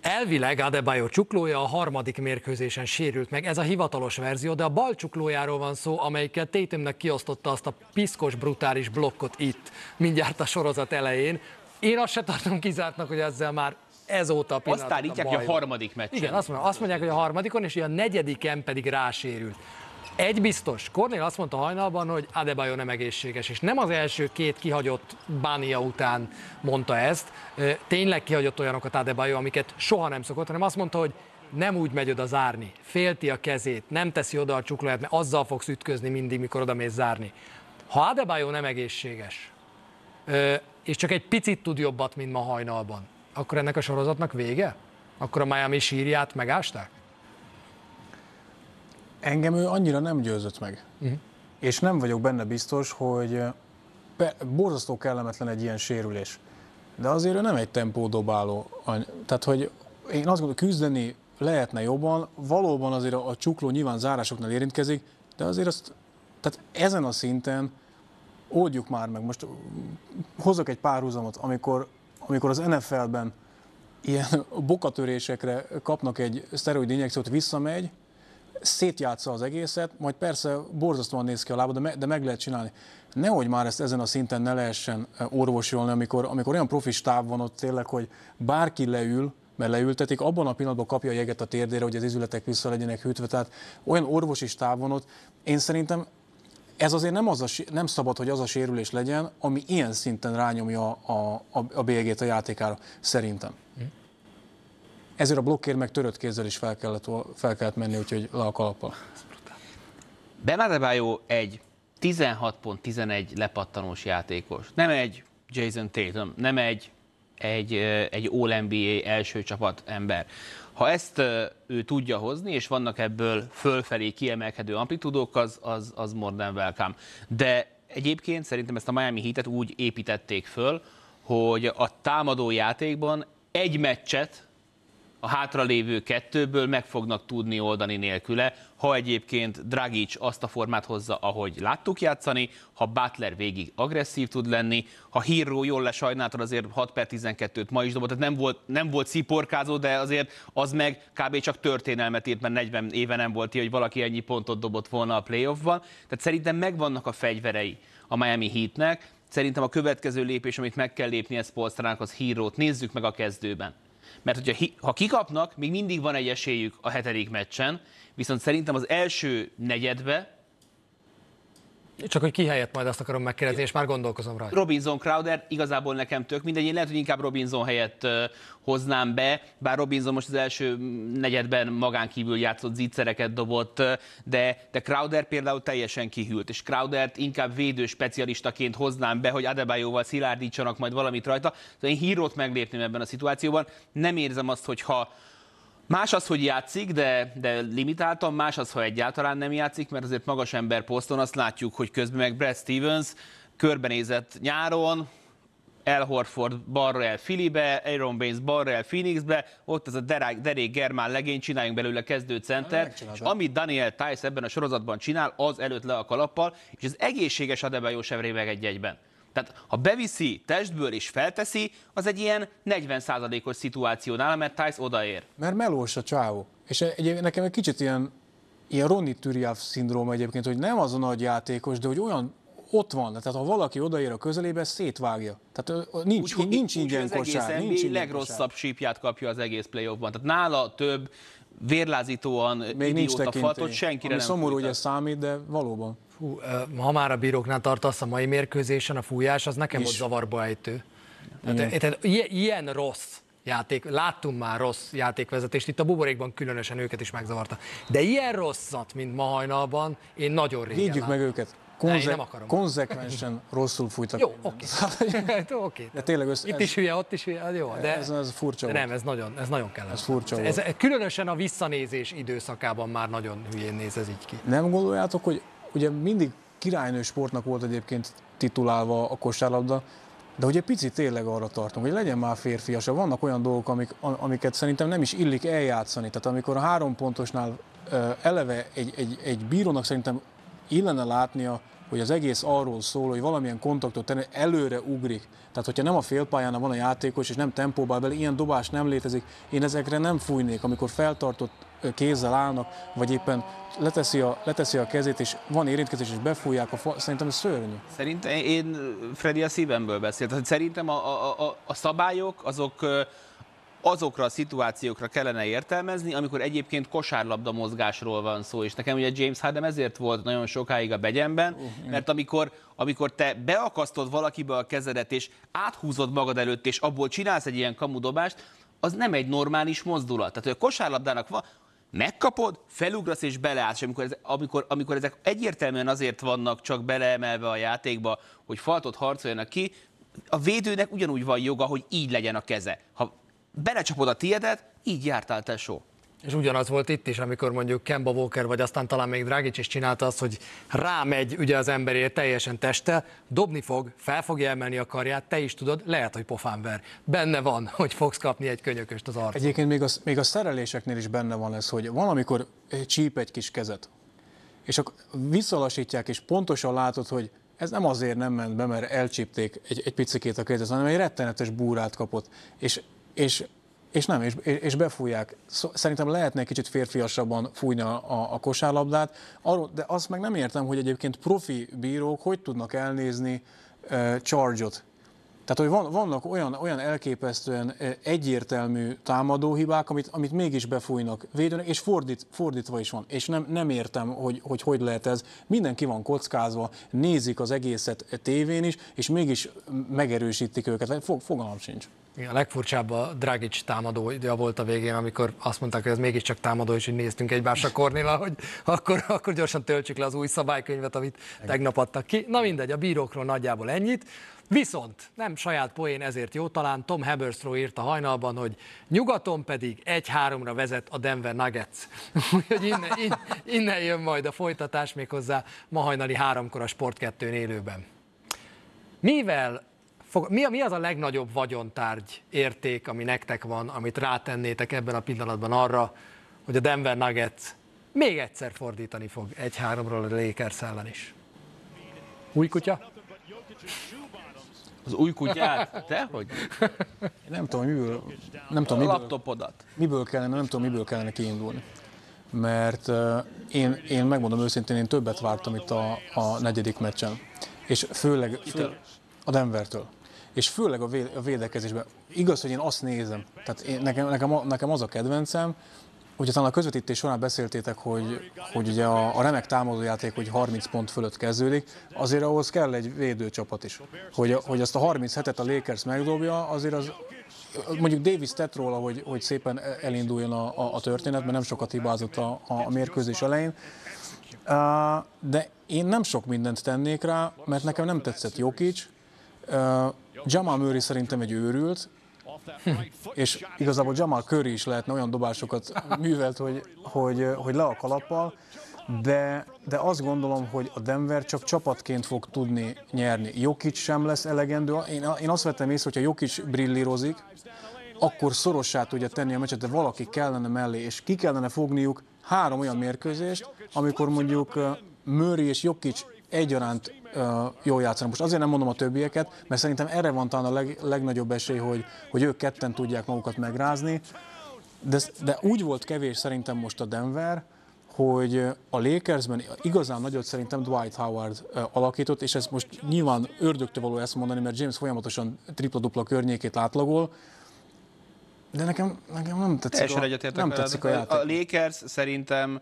Elvileg Adebayo csuklója a harmadik mérkőzésen sérült meg, ez a hivatalos verzió, de a bal csuklójáról van szó, amelyikkel Tatumnek kiosztotta azt a piszkos, brutális blokkot itt, mindjárt a sorozat elején. Én azt se tartom kizártnak, hogy ezzel már ezóta a pillanat. Azt állítják, hogy a harmadik meccsen. Igen, azt mondják, azt mondják, hogy a harmadikon, és a negyediken pedig rásérült. Egy biztos, Kornél azt mondta hajnalban, hogy Adebayo nem egészséges, és nem az első két kihagyott Bánia után mondta ezt, tényleg kihagyott olyanokat Adebayo, amiket soha nem szokott, hanem azt mondta, hogy nem úgy megy oda zárni, félti a kezét, nem teszi oda a csuklóját, mert azzal fogsz ütközni mindig, mikor oda mész zárni. Ha Adebayo nem egészséges, és csak egy picit tud jobbat, mint ma hajnalban, akkor ennek a sorozatnak vége? Akkor a Miami sírját megásták? Engem ő annyira nem győzött meg. Uh-huh. És nem vagyok benne biztos, hogy be, borzasztó kellemetlen egy ilyen sérülés. De azért ő nem egy tempódobáló. Tehát, hogy én azt gondolom, küzdeni lehetne jobban, valóban azért a, a csukló nyilván zárásoknál érintkezik, de azért azt, tehát ezen a szinten oldjuk már meg. Most hozok egy párhuzamot, amikor, amikor az NFL-ben ilyen bokatörésekre kapnak egy szteroid injekciót, visszamegy, szétjátsza az egészet, majd persze borzasztóan néz ki a lába, de, me, de meg lehet csinálni. Nehogy már ezt ezen a szinten ne lehessen eh, orvosolni, amikor, amikor olyan profi stáb van ott tényleg, hogy bárki leül, mert leültetik, abban a pillanatban kapja a jeget a térdére, hogy az izületek vissza legyenek hűtve. Tehát olyan orvosi stáb van ott. Én szerintem ez azért nem, az a, nem szabad, hogy az a sérülés legyen, ami ilyen szinten rányomja a, a, a bélyegét a játékára, szerintem. Mm. Ezért a blokkért meg törött kézzel is fel kellett, fel kellett menni, úgyhogy le a kalappal. Benadebayo egy 16.11 lepattanós játékos. Nem egy Jason Tatum, nem egy, egy, egy All-NBA első csapat ember. Ha ezt ő tudja hozni, és vannak ebből fölfelé kiemelkedő amplitudók, az, az, az more than welcome. De egyébként szerintem ezt a Miami Heat-et úgy építették föl, hogy a támadó játékban egy meccset a hátralévő kettőből meg fognak tudni oldani nélküle, ha egyébként Dragic azt a formát hozza, ahogy láttuk játszani, ha Butler végig agresszív tud lenni, ha Hero jól lesajnáltad, azért 6 per 12-t ma is dobott, tehát nem volt, nem volt sziporkázó, de azért az meg kb. csak történelmet írt, mert 40 éve nem volt hogy valaki ennyi pontot dobott volna a playoffban. Tehát szerintem megvannak a fegyverei a Miami Heatnek, Szerintem a következő lépés, amit meg kell lépni ez Polstrának, az hírót. Nézzük meg a kezdőben. Mert hogyha, ha kikapnak, még mindig van egy esélyük a hetedik meccsen, viszont szerintem az első negyedbe Csak hogy ki helyett majd azt akarom megkérdezni, és már gondolkozom rajta. Robinson Crowder igazából nekem tök mindegy, én lehet, hogy inkább Robinson helyett hoznám be, bár Robinson most az első negyedben magán kívül játszott zicsereket dobott, de, de Crowder például teljesen kihűlt, és Crowdert inkább védő specialistaként hoznám be, hogy Adebayoval szilárdítsanak majd valamit rajta. De én hírót meglépném ebben a szituációban. Nem érzem azt, hogy ha Más az, hogy játszik, de, de limitáltan, más az, ha egyáltalán nem játszik, mert azért magas ember poszton azt látjuk, hogy közben meg Brad Stevens körbenézett nyáron, El Horford balra el Filibe, Aaron Baines balra el Phoenixbe, ott az a derék Germán legény, csináljunk belőle kezdő center, és amit Daniel Tice ebben a sorozatban csinál, az előtt le a kalappal, és az egészséges Adebayo sem meg egy egyben. Tehát ha beviszi testből és felteszi, az egy ilyen 40%-os szituációnál, mert Tice odaér. Mert melós a csávó. És egy, nekem egy kicsit ilyen, ilyen Ronny Turiaf szindróma egyébként, hogy nem az a nagy játékos, de hogy olyan ott van, tehát ha valaki odaér a közelébe, szétvágja. Tehát nincs, úgy, nincs úgy, ingyen kosár. Nincs ingyen legrosszabb sípját kapja az egész playoffban. Tehát nála több vérlázítóan Még nincs fatot senkire Ami nem szomorú, hogy ez számít, de valóban. Fú, ha már a bíróknál tartasz a mai mérkőzésen, a fújás az nekem volt zavarba ejtő. Tehát, tehát ilyen rossz játék, láttunk már rossz játékvezetést, itt a buborékban különösen őket is megzavarta. De ilyen rosszat, mint ma hajnalban, én nagyon régen Higgyük meg őket. Konze- nem akarom. konzekvensen rosszul fújtak. Jó, oké. Okay. okay. De tényleg össze, Itt ez, is hülye, ott is hülye, jó. De, ez, ez furcsa de nem, ez nagyon, ez nagyon kellene. Ez furcsa ez, ez, különösen a visszanézés időszakában már nagyon hülyén néz ez így ki. Nem gondoljátok, hogy ugye mindig királynő sportnak volt egyébként titulálva a kosárlabda, de egy picit tényleg arra tartunk, hogy legyen már férfias. Vannak olyan dolgok, amik, amiket szerintem nem is illik eljátszani. Tehát amikor a három pontosnál eleve egy, egy, egy bírónak szerintem illene látnia, hogy az egész arról szól, hogy valamilyen kontaktot előre ugrik. Tehát, hogyha nem a félpályán van a játékos, és nem tempóban bele, ilyen dobás nem létezik, én ezekre nem fújnék, amikor feltartott kézzel állnak, vagy éppen leteszi a, leteszi a kezét, és van érintkezés, és befújják a fa, szerintem ez szörnyű. Szerintem én Freddy a szívemből beszélt. Szerintem a, a, a, a szabályok azok azokra a szituációkra kellene értelmezni, amikor egyébként kosárlabda mozgásról van szó. És nekem ugye James Harden ezért volt nagyon sokáig a begyenben, mert amikor, amikor te beakasztod valakibe a kezedet, és áthúzod magad előtt, és abból csinálsz egy ilyen kamudobást, az nem egy normális mozdulat. Tehát, hogy a kosárlabdának van, megkapod, felugrasz és beleállsz, és amikor, ez, amikor, amikor ezek egyértelműen azért vannak csak beleemelve a játékba, hogy faltot harcoljanak ki, a védőnek ugyanúgy van joga, hogy így legyen a keze. Ha belecsapod a tiedet, így jártál tesó. És ugyanaz volt itt is, amikor mondjuk Kemba Walker, vagy aztán talán még Dragic is csinálta azt, hogy rámegy ugye az emberért teljesen teste, dobni fog, fel fogja emelni a karját, te is tudod, lehet, hogy pofán ver. Benne van, hogy fogsz kapni egy könyököst az arcon. Egyébként még a, még a szereléseknél is benne van ez, hogy van, amikor csíp egy kis kezet, és akkor visszalasítják, és pontosan látod, hogy ez nem azért nem ment be, mert elcsípték egy, egy picikét a kezet, hanem egy rettenetes búrát kapott. És, és és nem, és, és befújják. Szerintem lehetne kicsit férfiasabban fújni a, a kosárlabdát, arról, de azt meg nem értem, hogy egyébként profi bírók hogy tudnak elnézni uh, charge-ot. Tehát, hogy van, vannak olyan, olyan elképesztően egyértelmű támadóhibák, amit, amit mégis befújnak védőnek, és fordít, fordítva is van. És nem, nem értem, hogy, hogy hogy lehet ez. Mindenki van kockázva, nézik az egészet tévén is, és mégis megerősítik őket. Fogalmam sincs. A legfurcsább a Dragic támadó idő volt a végén, amikor azt mondták, hogy ez mégiscsak támadó, és így néztünk egymásra Kornéla, hogy akkor, akkor gyorsan töltsük le az új szabálykönyvet, amit tegnap adtak ki. Na mindegy, a bírókról nagyjából ennyit. Viszont nem saját poén, ezért jó talán Tom Haberstroh a hajnalban, hogy nyugaton pedig egy-háromra vezet a Denver Nuggets. Úgyhogy innen, innen, innen jön majd a folytatás méghozzá ma hajnali háromkor a Sport 2 élőben. Mivel mi, mi az a legnagyobb vagyontárgy érték, ami nektek van, amit rátennétek ebben a pillanatban arra, hogy a Denver Nuggets még egyszer fordítani fog egy-háromról a Lakers ellen is? Új kutya? Az új kutyát? Te hogy? Nem tudom, miből, nem tudom, miből, laptopodat. miből kellene, nem tudom, miből kellene kiindulni. Mert uh, én, én megmondom őszintén, én többet vártam itt a, a negyedik meccsen. És főleg, főleg a Denvertől és főleg a, vé, a védekezésben. Igaz, hogy én azt nézem, tehát én, nekem, nekem, nekem az a kedvencem, ugye talán a közvetítés során beszéltétek, hogy, hogy ugye a, a remek támadójáték, hogy 30 pont fölött kezdődik, azért ahhoz kell egy védőcsapat is. Hogy, hogy azt a 37-et a Lakers megdobja, azért az, mondjuk Davis tett róla, hogy, hogy szépen elinduljon a, a, a történet, mert nem sokat hibázott a, a mérkőzés elején. De én nem sok mindent tennék rá, mert nekem nem tetszett Jokic. Jamal Murray szerintem egy őrült, és igazából Jamal Curry is lehetne olyan dobásokat művelt, hogy, hogy, hogy le a kalappal, de, de azt gondolom, hogy a Denver csak csapatként fog tudni nyerni. Jokic sem lesz elegendő. Én, én azt vettem észre, hogyha Jokic brillírozik, akkor szorossá tudja tenni a meccset, de valaki kellene mellé, és ki kellene fogniuk három olyan mérkőzést, amikor mondjuk Murray és Jokic egyaránt uh, jól játszanak. Most azért nem mondom a többieket, mert szerintem erre van talán a leg, legnagyobb esély, hogy, hogy ők ketten tudják magukat megrázni. De, de úgy volt kevés szerintem most a Denver, hogy a Lakersben igazán nagyot szerintem Dwight Howard alakított, és ez most nyilván ördögtől való ezt mondani, mert James folyamatosan tripla-dupla környékét átlagol, de nekem, nekem nem tetszik, a, nem tetszik a játék. A Lakers szerintem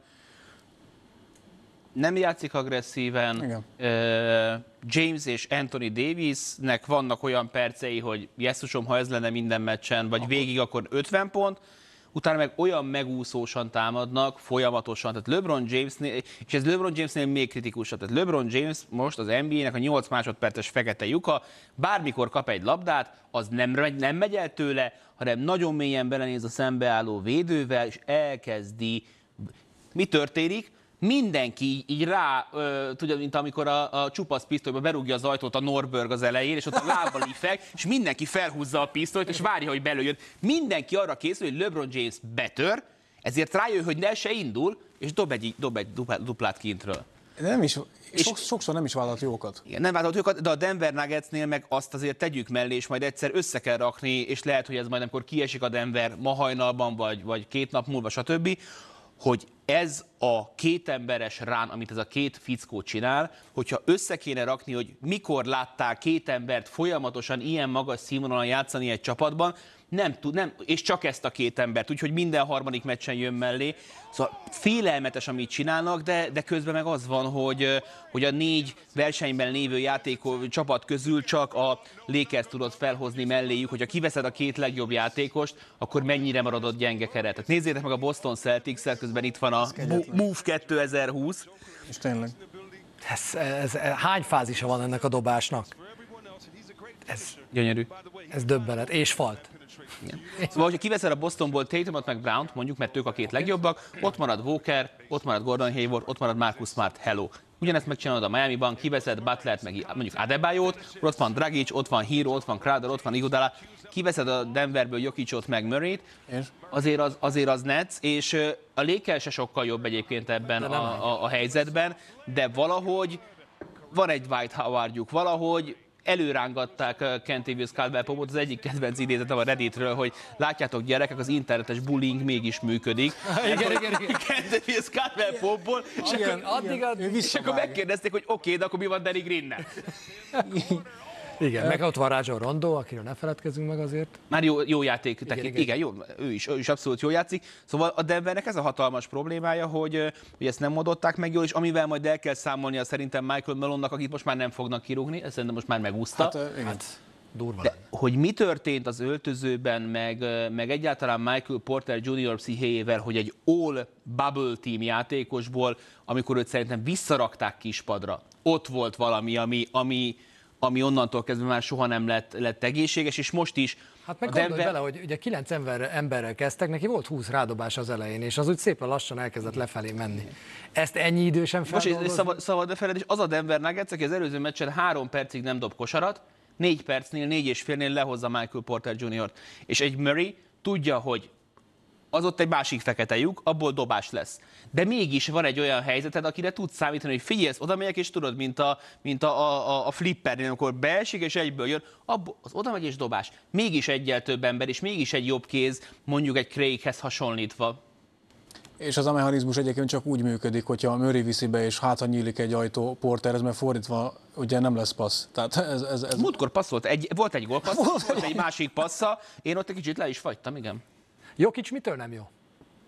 nem játszik agresszíven. Igen. James és Anthony Davisnek vannak olyan percei, hogy jesszusom, ha ez lenne minden meccsen, vagy akkor... végig, akkor 50 pont, utána meg olyan megúszósan támadnak, folyamatosan. Tehát LeBron Jamesnél, és ez LeBron Jamesnél még kritikusabb. Tehát LeBron James most az NBA-nek a 8 másodperces fekete lyuka, bármikor kap egy labdát, az nem, nem megy el tőle, hanem nagyon mélyen belenéz a szembeálló védővel, és elkezdi. Mi történik? Mindenki így rá, ö, tudja, mint amikor a, a csupasz pisztolyba berúgja az ajtót a Norberg az elején, és ott a lábbal ifeg, és mindenki felhúzza a pisztolyt, és várja, hogy belőjön. Mindenki arra készül, hogy LeBron James betör, ezért rájön, hogy ne se indul, és dob egy, dob egy duplát kintről. Nem is, és sok, sokszor nem is vállalt jókat. Igen, nem vállalt jókat, de a Denver Nuggetsnél meg azt azért tegyük mellé, és majd egyszer össze kell rakni, és lehet, hogy ez majd amikor kiesik a Denver ma hajnalban, vagy, vagy két nap múlva, stb., hogy ez a két emberes rán, amit ez a két fickó csinál, hogyha össze kéne rakni, hogy mikor látták két embert folyamatosan ilyen magas színvonalon játszani egy csapatban, nem tud, nem, és csak ezt a két embert, úgyhogy minden harmadik meccsen jön mellé. Szóval félelmetes, amit csinálnak, de, de közben meg az van, hogy, hogy a négy versenyben lévő játékos csapat közül csak a Lakers tudott felhozni melléjük, hogyha kiveszed a két legjobb játékost, akkor mennyire maradott gyenge keret. Tehát nézzétek meg a Boston celtics közben itt van a Move 2020. És tényleg. Ez, ez, ez, hány fázisa van ennek a dobásnak? Ez gyönyörű. Ez döbbenet. És falt. Igen. Szóval, hogyha kiveszed a Bostonból Tatumot meg Brown-t, mondjuk, mert ők a két legjobbak, ott marad Walker, ott marad Gordon Hayward, ott marad Marcus Smart, hello. Ugyanezt megcsinálod a Miami-ban, kiveszed Butlert, meg mondjuk Adebayot, ott van Dragic, ott van Hero, ott van Crowder, ott van Iguodala, kiveszed a Denverből Jokicot meg Murray-t, azért az, azért az Nets, és a Lakers se sokkal jobb egyébként ebben a, a, a, helyzetben, de valahogy van egy White Howardjuk, valahogy előrángatták Kentavious Caldwell Popot, az egyik kedvenc idézetem a Redditről, hogy látjátok gyerekek, az internetes bullying mégis működik. igen, igen, igen. Kentavious Caldwell Popból, és, igen, akkor, addig, addig, és akkor megkérdezték, hogy oké, okay, de akkor mi van Danny Greennel? Igen, meg ott van Rajon Rondo, akiről ne feledkezzünk meg azért. Már jó, jó játék, igen, igen. igen, jó, ő is, ő is abszolút jó játszik. Szóval a Denvernek ez a hatalmas problémája, hogy, hogy ezt nem oldották meg jól, és amivel majd el kell számolni, a szerintem Michael Melonnak, akit most már nem fognak kirúgni, ezt szerintem most már megúszta. Hát, igen. Hát, durva De, hogy mi történt az öltözőben, meg, meg egyáltalán Michael Porter Jr. pszichéjével, hogy egy all bubble team játékosból, amikor őt szerintem visszarakták kispadra, ott volt valami, ami, ami, ami onnantól kezdve már soha nem lett, lett egészséges, és most is Hát meg Denver... bele, hogy ugye kilenc ember, emberrel kezdtek, neki volt 20 rádobás az elején, és az úgy szépen lassan elkezdett lefelé menni. Ezt ennyi idő sem feldolgozni? Most szabad, szabad feled, és az a Denver Nuggets, aki az előző meccsen három percig nem dob kosarat, négy percnél, négy és félnél lehozza Michael Porter Jr.-t. És egy Murray tudja, hogy az ott egy másik fekete lyuk, abból dobás lesz. De mégis van egy olyan helyzeted, akire tudsz számítani, hogy figyelsz, oda megyek, és tudod, mint a, mint a, a, a flippernél, amikor beesik, és egyből jön, abból, az oda megy és dobás. Mégis egyel több ember, és mégis egy jobb kéz, mondjuk egy Craighez hasonlítva. És az a mechanizmus egyébként csak úgy működik, hogyha a Murray viszi be, és hátra nyílik egy ajtó porterhez, mert fordítva ugye nem lesz passz. Tehát ez, ez, ez... Múltkor passzolt, egy, volt egy gólpassz, volt egy másik passza, én ott egy kicsit le is fagytam, igen. Jokic mitől nem jó?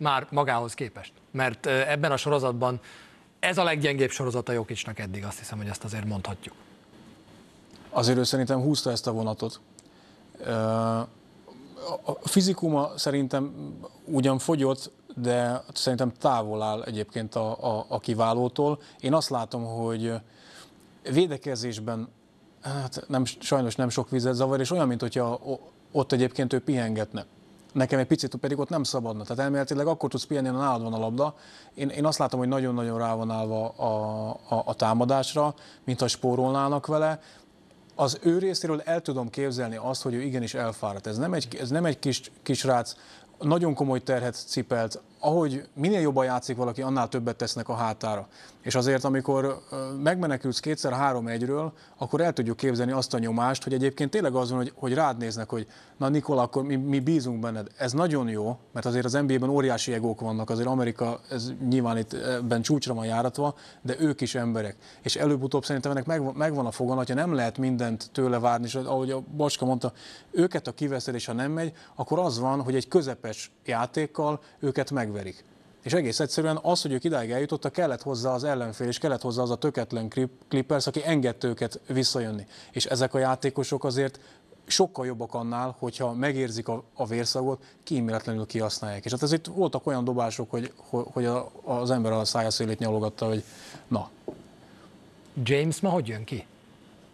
már magához képest. Mert ebben a sorozatban ez a leggyengébb sorozata Jokicsnak eddig, azt hiszem, hogy ezt azért mondhatjuk. Azért ő szerintem húzta ezt a vonatot. A fizikuma szerintem ugyan fogyott, de szerintem távol áll egyébként a, a, a kiválótól. Én azt látom, hogy védekezésben hát nem, sajnos nem sok vizet zavar, és olyan, mint hogyha ott egyébként ő pihengetne. Nekem egy picit pedig ott nem szabadna. Tehát elméletileg akkor tudsz pihenni, ha nálad van a labda. Én, én azt látom, hogy nagyon-nagyon rá van állva a, a, a támadásra, mintha spórolnának vele az ő részéről el tudom képzelni azt, hogy ő igenis elfáradt. Ez nem egy, ez nem egy kis, kis rác, nagyon komoly terhet cipelt, ahogy minél jobban játszik valaki, annál többet tesznek a hátára. És azért, amikor megmenekülsz kétszer három egyről, akkor el tudjuk képzelni azt a nyomást, hogy egyébként tényleg az van, hogy, hogy rád néznek, hogy na Nikola, akkor mi, mi bízunk benned. Ez nagyon jó, mert azért az NBA-ben óriási egók vannak, azért Amerika ez nyilván itt ebben csúcsra van járatva, de ők is emberek. És előbb-utóbb szerintem ennek megvan, megvan a fogan, hogyha nem lehet mindent tőle várni, és ahogy a Bacska mondta, őket a kiveszed, és ha nem megy, akkor az van, hogy egy közepes játékkal őket megverik. És egész egyszerűen az, hogy ők idáig eljutottak, kellett hozzá az ellenfél, és kellett hozzá az a töketlen Clippers, aki engedte őket visszajönni. És ezek a játékosok azért sokkal jobbak annál, hogyha megérzik a, a vérszagot, kíméletlenül kihasználják. És hát ez itt voltak olyan dobások, hogy, hogy a, az ember a szája szélét nyalogatta, hogy na. James ma hogy jön ki?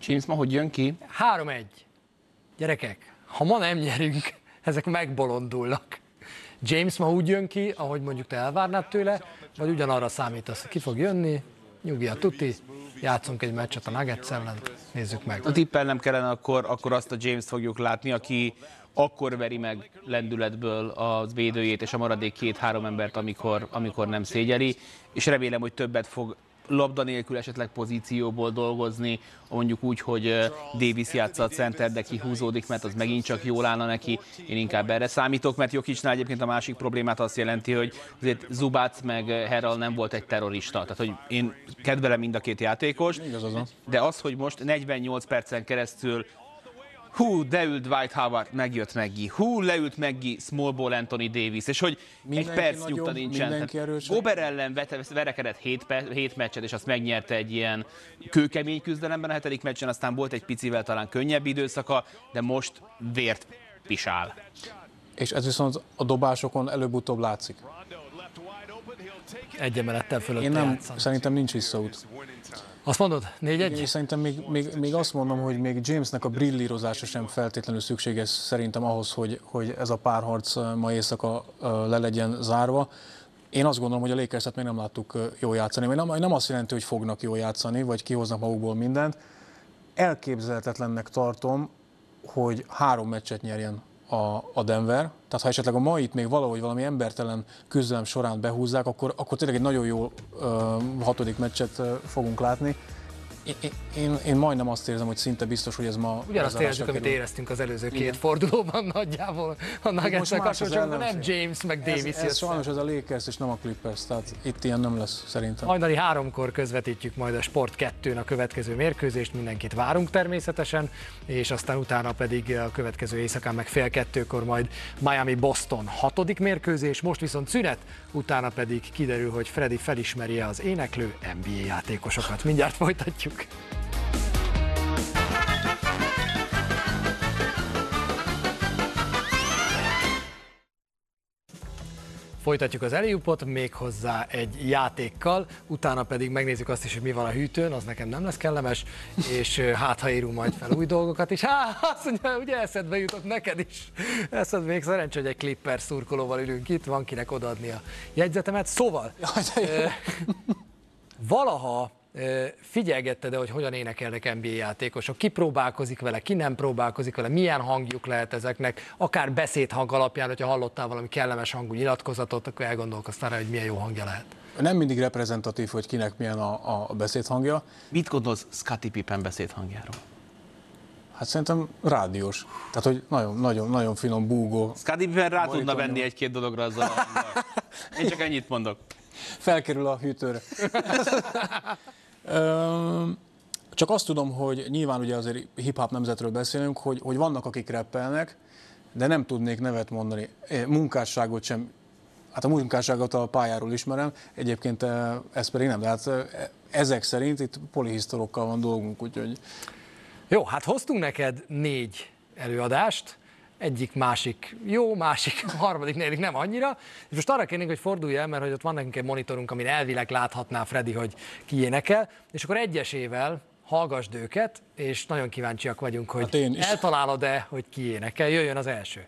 James ma hogy jön ki? 3-1. Gyerekek, ha ma nem nyerünk, ezek megbolondulnak. James ma úgy jön ki, ahogy mondjuk te elvárnád tőle, vagy ugyanarra számítasz, ki fog jönni, nyugi a tuti, játszunk egy meccset a Nuggets ellen, nézzük meg. A tippel nem kellene, akkor, akkor azt a James-t fogjuk látni, aki akkor veri meg lendületből az védőjét és a maradék két-három embert, amikor, amikor nem szégyeli, és remélem, hogy többet fog labda nélkül esetleg pozícióból dolgozni, mondjuk úgy, hogy Davis játsza a center, de kihúzódik, mert az megint csak jól állna neki. Én inkább erre számítok, mert Jokicsnál egyébként a másik problémát azt jelenti, hogy azért Zubac meg Herral nem volt egy terrorista. Tehát, hogy én kedvelem mind a két játékos, de az, hogy most 48 percen keresztül hú, leült Dwight Howard, megjött Meggi, hú, leült Meggi, small ball Anthony Davis, és hogy mindenki egy perc nyugta nincsen. Gober ellen verekedett 7, 7 meccset, és azt megnyerte egy ilyen kőkemény küzdelemben a hetedik meccsen, aztán volt egy picivel talán könnyebb időszaka, de most vért pisál. És ez viszont a dobásokon előbb-utóbb látszik. Egy emelettel fölött Én nem, szerintem nincs visszaút. Azt mondod? Négy egy? Én szerintem még, még, még, azt mondom, hogy még Jamesnek a brillírozása sem feltétlenül szükséges szerintem ahhoz, hogy, hogy ez a párharc ma éjszaka le legyen zárva. Én azt gondolom, hogy a lakers még nem láttuk jól játszani. Nem, nem azt jelenti, hogy fognak jól játszani, vagy kihoznak magukból mindent. Elképzelhetetlennek tartom, hogy három meccset nyerjen a, a Denver. Tehát ha esetleg a mait még valahogy valami embertelen küzdelem során behúzzák, akkor, akkor tényleg egy nagyon jó ö, hatodik meccset ö, fogunk látni. Én, én, majdnem azt érzem, hogy szinte biztos, hogy ez ma... Ugyanazt érezzük, amit éreztünk az előző két Igen. fordulóban nagyjából. A Nuggetsnek hasonlóan nem James, meg Davis ez, ez sajnos ez a Lakers és nem a Clippers, tehát itt ilyen nem lesz szerintem. Hajnali háromkor közvetítjük majd a Sport 2-n a következő mérkőzést, mindenkit várunk természetesen, és aztán utána pedig a következő éjszakán meg fél kettőkor majd Miami-Boston hatodik mérkőzés, most viszont szünet, utána pedig kiderül, hogy Freddy felismeri az éneklő NBA játékosokat. Mindjárt folytatjuk. Folytatjuk az eljúpot, méghozzá egy játékkal, utána pedig megnézzük azt is, hogy mi van a hűtőn, az nekem nem lesz kellemes, és hát ha írunk majd fel új dolgokat is. Há, azt mondja, ugye eszedbe jutott neked is. Eszed még szerencsé, hogy egy Clipper szurkolóval ülünk itt, van kinek odaadni a jegyzetemet. Szóval, Jaj, valaha figyelgetted de hogy hogyan énekelnek NBA játékosok, ki próbálkozik vele, ki nem próbálkozik vele, milyen hangjuk lehet ezeknek, akár beszédhang alapján, hogyha hallottál valami kellemes hangú nyilatkozatot, akkor elgondolkoztál rá, hogy milyen jó hangja lehet. Nem mindig reprezentatív, hogy kinek milyen a, a beszédhangja. Mit gondolsz Scottie Pippen beszédhangjáról? Hát szerintem rádiós. Tehát, hogy nagyon, nagyon, nagyon finom búgó. Scottie Pippen rá tudna venni egy-két dologra azzal Én csak ennyit mondok. Felkerül a hűtőre. Csak azt tudom, hogy nyilván ugye azért hip-hop nemzetről beszélünk, hogy, hogy vannak, akik rappelnek, de nem tudnék nevet mondani. Munkásságot sem Hát a munkásságot a pályáról ismerem, egyébként ez pedig nem, de hát ezek szerint itt polihisztorokkal van dolgunk, úgyhogy Jó, hát hoztunk neked négy előadást, egyik másik jó, másik, harmadik, negyedik nem annyira. És most arra kérnénk, hogy fordulj el, mert hogy ott van nekünk egy monitorunk, amin elvileg láthatná Freddy, hogy ki énekel, és akkor egyesével hallgassd őket, és nagyon kíváncsiak vagyunk, hogy Hát eltalálod-e, hogy ki énekel. Jöjjön az első.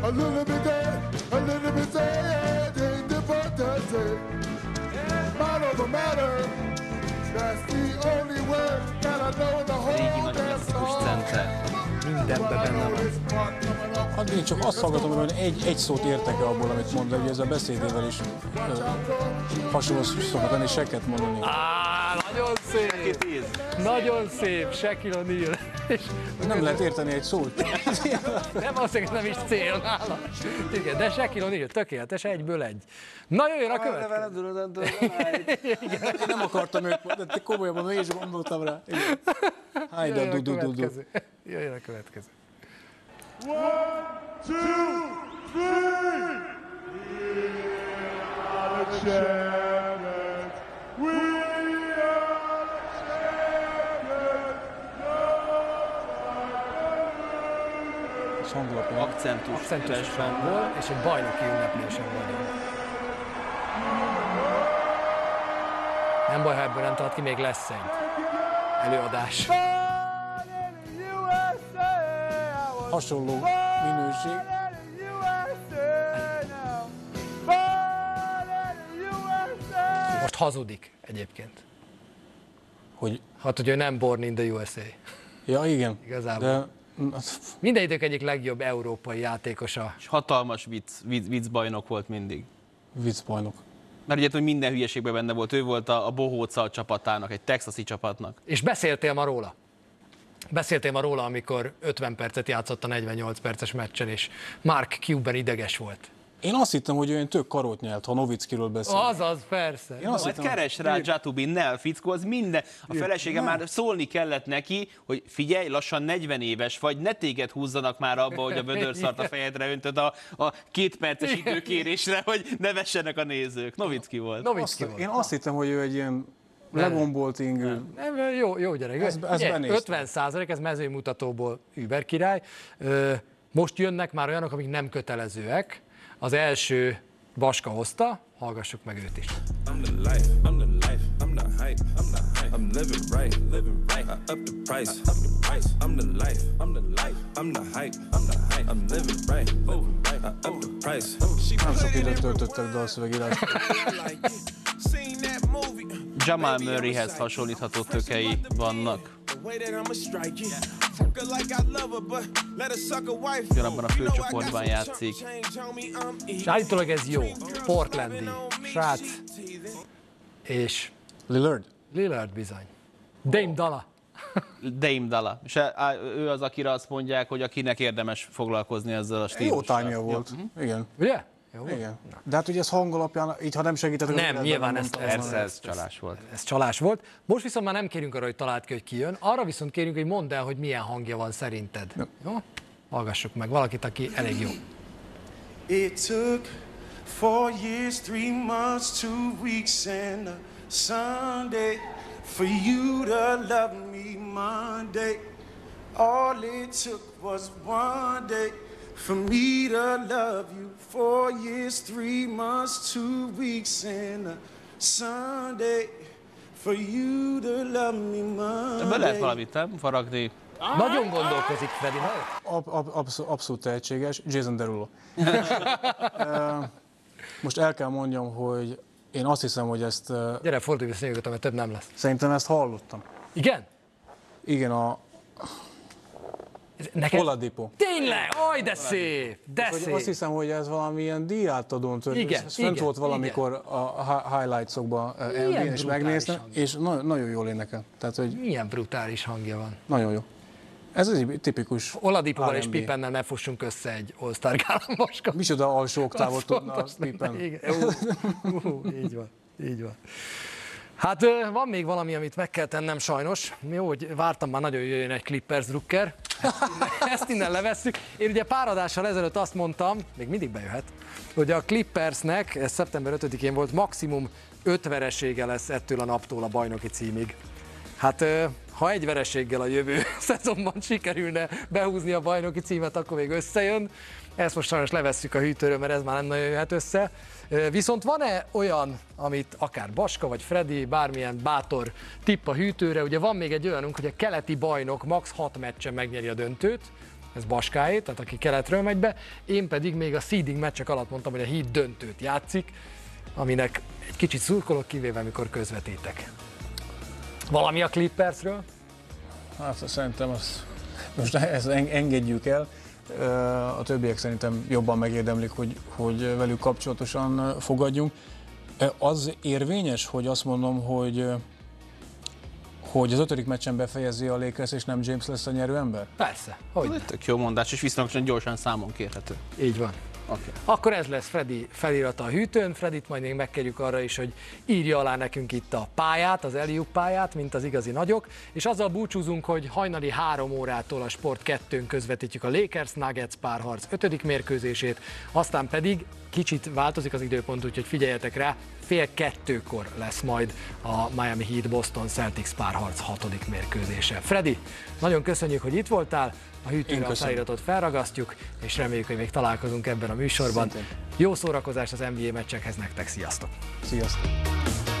A little bit say. A little bit sad. Ain't the to say. Matter matter. That's the only word that I know in the whole damn song. Mindenben benne van. Hát én csak azt hallgatom, hogy egy, egy szót értek-e abból, amit mond, de ugye ez a beszédével is ö, hasonló szokott lenni, seket mondani. Á, nagyon szép! Nagyon szép, Shaquille O'Neal. És Nem lehet érteni egy szót. nem azt mondja, nem is cél nála. Igen, de Shaquille O'Neal, tökéletes, egyből egy. Na jöjjön a következő. Én nem akartam őt de komolyan mondom, én is gondoltam rá. Jöjjön du, du, du, du. Jöjjön a következő. Two, three. We are the champions. We. És hangulapja. Akcentus. Akcentus hangból, és egy bajnoki ünneplésen vagyunk. Nem baj, ha ebből nem tart ki, még lesz egy előadás. Hasonló minőség. Most hazudik egyébként. Hogy, Hát, hogy ő nem born in the USA. ja igen, Igazából. de Minden idők egyik legjobb európai játékosa. És hatalmas vicc, vicc, vicc bajnok volt mindig. viccbajnok. Mert ugye, hogy minden hülyeségben benne volt. Ő volt a, a Bohóca csapatának, egy texasi csapatnak. És beszéltél ma róla. Beszéltél ma róla, amikor 50 percet játszott a 48 perces meccsen, és Mark Cuban ideges volt. Én azt hittem, hogy olyan tök karót nyelt, ha Novickiről beszél. Azaz, persze. Én azt Majd hittem, keres rá Jatubin, ne a fickó, az minden. A felesége már szólni kellett neki, hogy figyelj, lassan 40 éves vagy, ne téged húzzanak már abba, hogy a vödörszart a fejedre öntöd a, a két perces időkérésre, hogy ne vessenek a nézők. Novicki volt. Novicki azt, volt. én azt hittem, hogy ő egy ilyen legombolt ingő. Nem, jó, jó gyerek. Ez- ez Ugye, benéztem. 50 százalék, ez mezőmutatóból Uber király. Most jönnek már olyanok, amik nem kötelezőek. Az első Baska hozta, hallgassuk meg őt is. I'm the life, I'm the life, I'm the hype, I'm the hype. I'm living right, living right. I up the price, up the price. I'm the life, I'm the life, I'm the hype, I'm the hype. I'm living right, living right. I up the price. She Nem sok időt töltöttek dalszövegírásra. Jamal Murrayhez hasonlítható tökei vannak. Ugyanabban a főcsoportban játszik. És állítólag ez jó. Portlandi srác és Lillard? Lillard bizony. Dame Dala. Dame Dala. És ő az, akire azt mondják, hogy akinek érdemes foglalkozni ezzel a Jó stílussal. time volt. Igen. Ugye? Jó. Igen. De hát ugye ez hang alapján, így ha nem segítetek, Nem, akkor nyilván nem ezt- ezt- ez csalás volt. Ez csalás volt. Most viszont már nem kérünk arra, hogy találd ki, hogy ki jön. Arra viszont kérünk, hogy mondd el, hogy milyen hangja van szerinted. Jó? Hallgassuk meg valakit, aki elég jó. It took four years, three months, two weeks, and a Sunday for you to love me Monday. All it took was one day for me to love you. Four years, three months, two weeks, and a Sunday for you to love me Monday. Lehet valamit, nem? Faragni. Nagyon gondolkozik Freddy. nagyon. Ab, ab, abszol, abszolút tehetséges, Jason Derulo. Most el kell mondjam, hogy én azt hiszem, hogy ezt, Gyere, fordulj vissza nyugodtan, mert több nem lesz. szerintem ezt hallottam. Igen? Igen, a Neked? Oladipo. Tényleg? Aj, de szép! De Hogy szép! azt hiszem, hogy ez valamilyen díjátadón történt. Igen, ez fent igen, volt valamikor a hi- highlights-okban MV-n, és brutális megnéztem, és na- nagyon jól énekel. Tehát, hogy Milyen brutális hangja van. nagyon jó. Ez egy tipikus Oladipóval és R&B. Pipennel ne fussunk össze egy All-Star gálamboskat. Micsoda alsó oktávot tudna Pippen. Igen. Ú, ú, így van, így van. Hát van még valami, amit meg kell tennem sajnos. Jó, hogy vártam már nagyon jöjjön egy Clippers drukker. Ezt innen, ezt innen levesszük. Én ugye pár adással ezelőtt azt mondtam, még mindig bejöhet, hogy a Clippersnek, ez szeptember 5-én volt, maximum 5 veresége lesz ettől a naptól a bajnoki címig. Hát ha egy vereséggel a jövő szezonban sikerülne behúzni a bajnoki címet, akkor még összejön. Ezt most sajnos levesszük a hűtőről, mert ez már nem nagyon jöhet össze. Viszont van-e olyan, amit akár Baska vagy Freddy, bármilyen bátor tipp a hűtőre, ugye van még egy olyanunk, hogy a keleti bajnok max 6 meccsen megnyeri a döntőt, ez Baskáé, tehát aki keletről megy be, én pedig még a seeding meccsek alatt mondtam, hogy a híd döntőt játszik, aminek egy kicsit szurkolok, kivéve amikor közvetítek. Valami a Clippersről? Hát szerintem azt most ezt en- engedjük el. A többiek szerintem jobban megérdemlik, hogy, hogy velük kapcsolatosan fogadjunk. Az érvényes, hogy azt mondom, hogy hogy az ötödik meccsen befejezi a Lakers, és nem James lesz a nyerő ember? Persze, hogy Ez egy tök jó mondás, és viszonylag gyorsan számon kérhető. így van. Okay. Akkor ez lesz Freddy felirata a hűtőn. Fredit majd még megkérjük arra is, hogy írja alá nekünk itt a pályát, az Eliup pályát, mint az igazi nagyok. És azzal búcsúzunk, hogy hajnali három órától a Sport 2 közvetítjük a Lakers Nuggets párharc ötödik mérkőzését, aztán pedig kicsit változik az időpont, úgyhogy figyeljetek rá, fél kettőkor lesz majd a Miami Heat Boston Celtics párharc hatodik mérkőzése. Freddy, nagyon köszönjük, hogy itt voltál, a hűtőre a feliratot felragasztjuk, és reméljük, hogy még találkozunk ebben a műsorban. Szintén. Jó szórakozást az NBA meccsekhez nektek, sziasztok! Sziasztok!